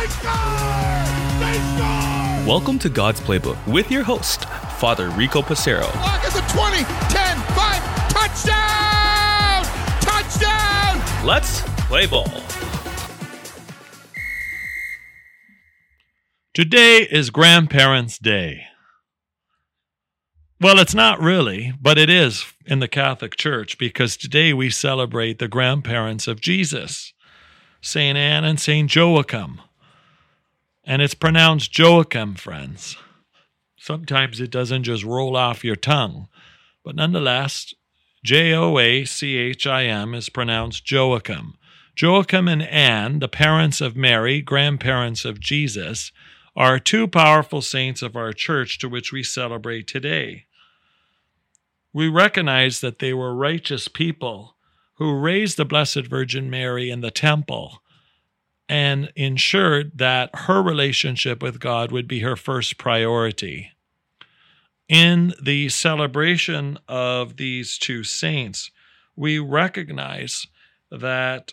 They score! They score! Welcome to God's Playbook with your host, Father Rico Passero. Lock at the 20, 10, 5, touchdown! Touchdown! Let's play ball. Today is Grandparents' Day. Well, it's not really, but it is in the Catholic Church because today we celebrate the grandparents of Jesus, St. Anne and St. Joachim. And it's pronounced Joachim, friends. Sometimes it doesn't just roll off your tongue, but nonetheless, J O A C H I M is pronounced Joachim. Joachim and Anne, the parents of Mary, grandparents of Jesus, are two powerful saints of our church to which we celebrate today. We recognize that they were righteous people who raised the Blessed Virgin Mary in the temple and ensured that her relationship with God would be her first priority. In the celebration of these two saints, we recognize that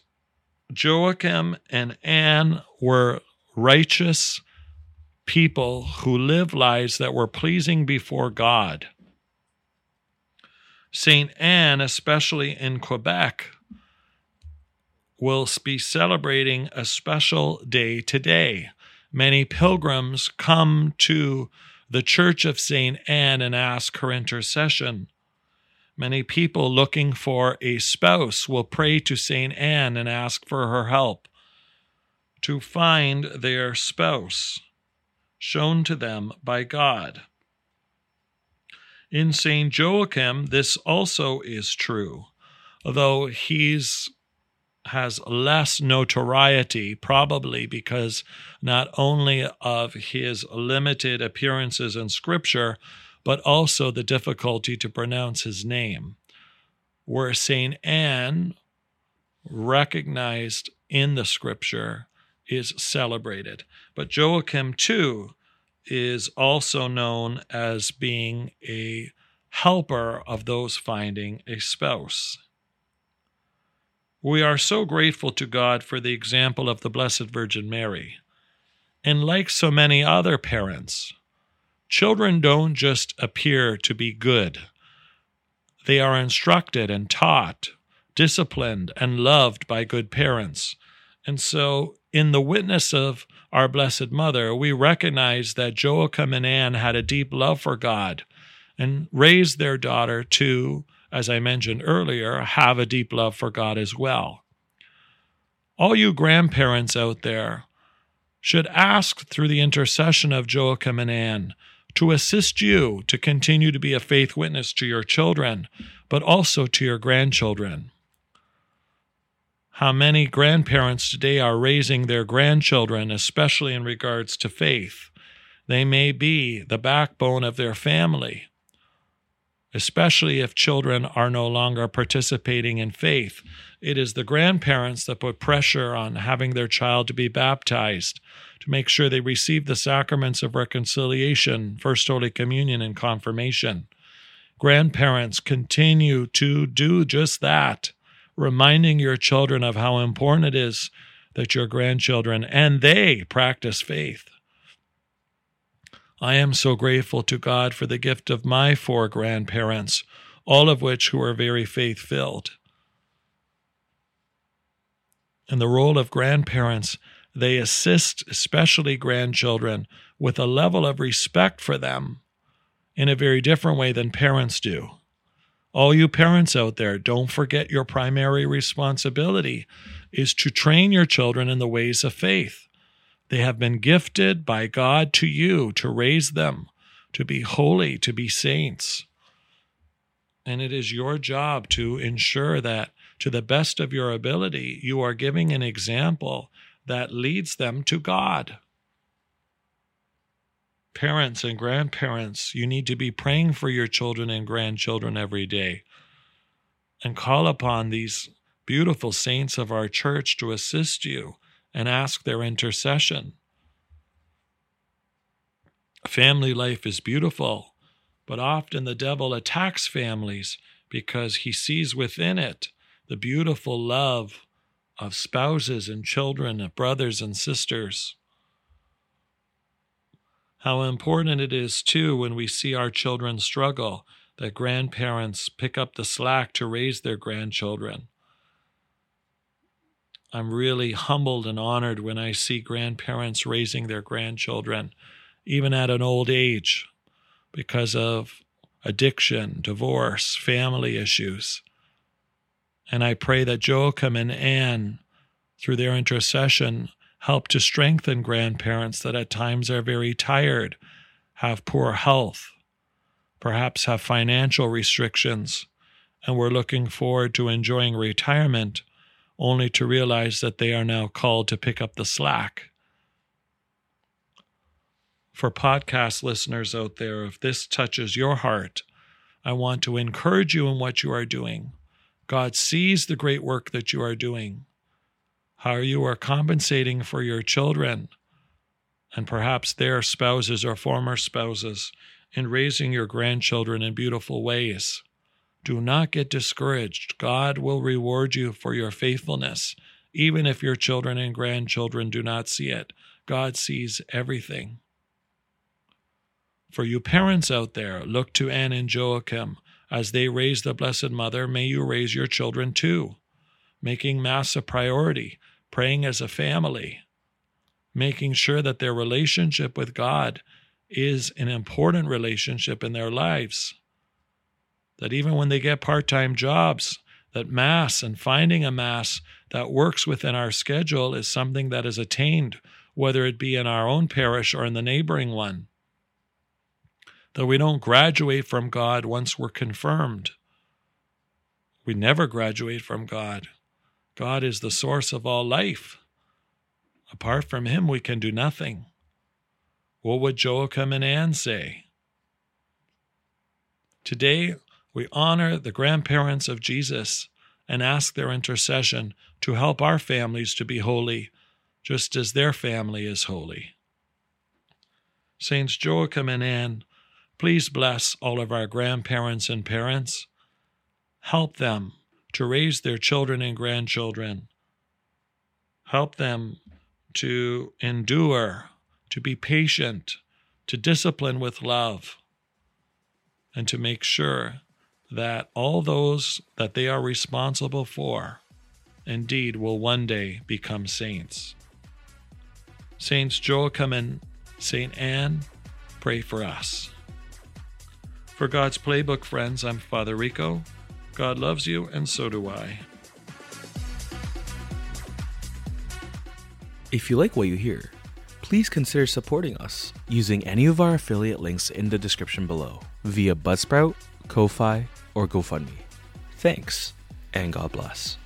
Joachim and Anne were righteous people who lived lives that were pleasing before God. St. Anne, especially in Quebec, will be celebrating a special day today. Many pilgrims come to the Church of St. Anne and ask her intercession. Many people looking for a spouse will pray to St. Anne and ask for her help to find their spouse shown to them by God. In St. Joachim, this also is true, although he's has less notoriety, probably because not only of his limited appearances in Scripture, but also the difficulty to pronounce his name. Where St. Anne, recognized in the Scripture, is celebrated. But Joachim, too, is also known as being a helper of those finding a spouse. We are so grateful to God for the example of the Blessed Virgin Mary. And like so many other parents, children don't just appear to be good. They are instructed and taught, disciplined, and loved by good parents. And so, in the witness of our Blessed Mother, we recognize that Joachim and Anne had a deep love for God and raised their daughter to as I mentioned earlier, have a deep love for God as well. All you grandparents out there should ask through the intercession of Joachim and Anne to assist you to continue to be a faith witness to your children, but also to your grandchildren. How many grandparents today are raising their grandchildren, especially in regards to faith? They may be the backbone of their family especially if children are no longer participating in faith. It is the grandparents that put pressure on having their child to be baptized, to make sure they receive the sacraments of reconciliation, First Holy Communion, and confirmation. Grandparents continue to do just that, reminding your children of how important it is that your grandchildren and they practice faith. I am so grateful to God for the gift of my four grandparents, all of which who are very faith filled. In the role of grandparents, they assist especially grandchildren with a level of respect for them in a very different way than parents do. All you parents out there, don't forget your primary responsibility is to train your children in the ways of faith. They have been gifted by God to you to raise them to be holy, to be saints. And it is your job to ensure that, to the best of your ability, you are giving an example that leads them to God. Parents and grandparents, you need to be praying for your children and grandchildren every day and call upon these beautiful saints of our church to assist you and ask their intercession. Family life is beautiful, but often the devil attacks families because he sees within it the beautiful love of spouses and children, of brothers and sisters. How important it is, too, when we see our children struggle, that grandparents pick up the slack to raise their grandchildren. I'm really humbled and honored when I see grandparents raising their grandchildren, even at an old age, because of addiction, divorce, family issues. And I pray that Joachim and Anne, through their intercession, help to strengthen grandparents that at times are very tired, have poor health, perhaps have financial restrictions, and we're looking forward to enjoying retirement only to realize that they are now called to pick up the slack. For podcast listeners out there, if this touches your heart, I want to encourage you in what you are doing. God sees the great work that you are doing, how you are compensating for your children and perhaps their spouses or former spouses in raising your grandchildren in beautiful ways. Do not get discouraged. God will reward you for your faithfulness, even if your children and grandchildren do not see it. God sees everything. For you parents out there, look to Anne and Joachim. As they raise the Blessed Mother, may you raise your children too, making Mass a priority, praying as a family, making sure that their relationship with God is an important relationship in their lives that even when they get part time jobs, that mass and finding a mass that works within our schedule is something that is attained, whether it be in our own parish or in the neighboring one. That we don't graduate from God once we're confirmed. We never graduate from God. God is the source of all life. Apart from Him, we can do nothing. What would Joachim and Anne say? Today, we honor the grandparents of Jesus and ask their intercession to help our families to be holy, just as their family is holy. Saints Joachim and Anne, please bless all of our grandparents and parents. Help them to raise their children and grandchildren. Help them to endure, to be patient, to discipline with love, and to make sure that all those that they are responsible for indeed will one day become saints. Saints Joachim and Saint Anne, pray for us. For God's Playbook friends, I'm Father Rico. God loves you, and so do I. If you like what you hear, please consider supporting us using any of our affiliate links in the description below via Buzzsprout, Ko-Fi, or GoFundMe. Thanks, and God bless.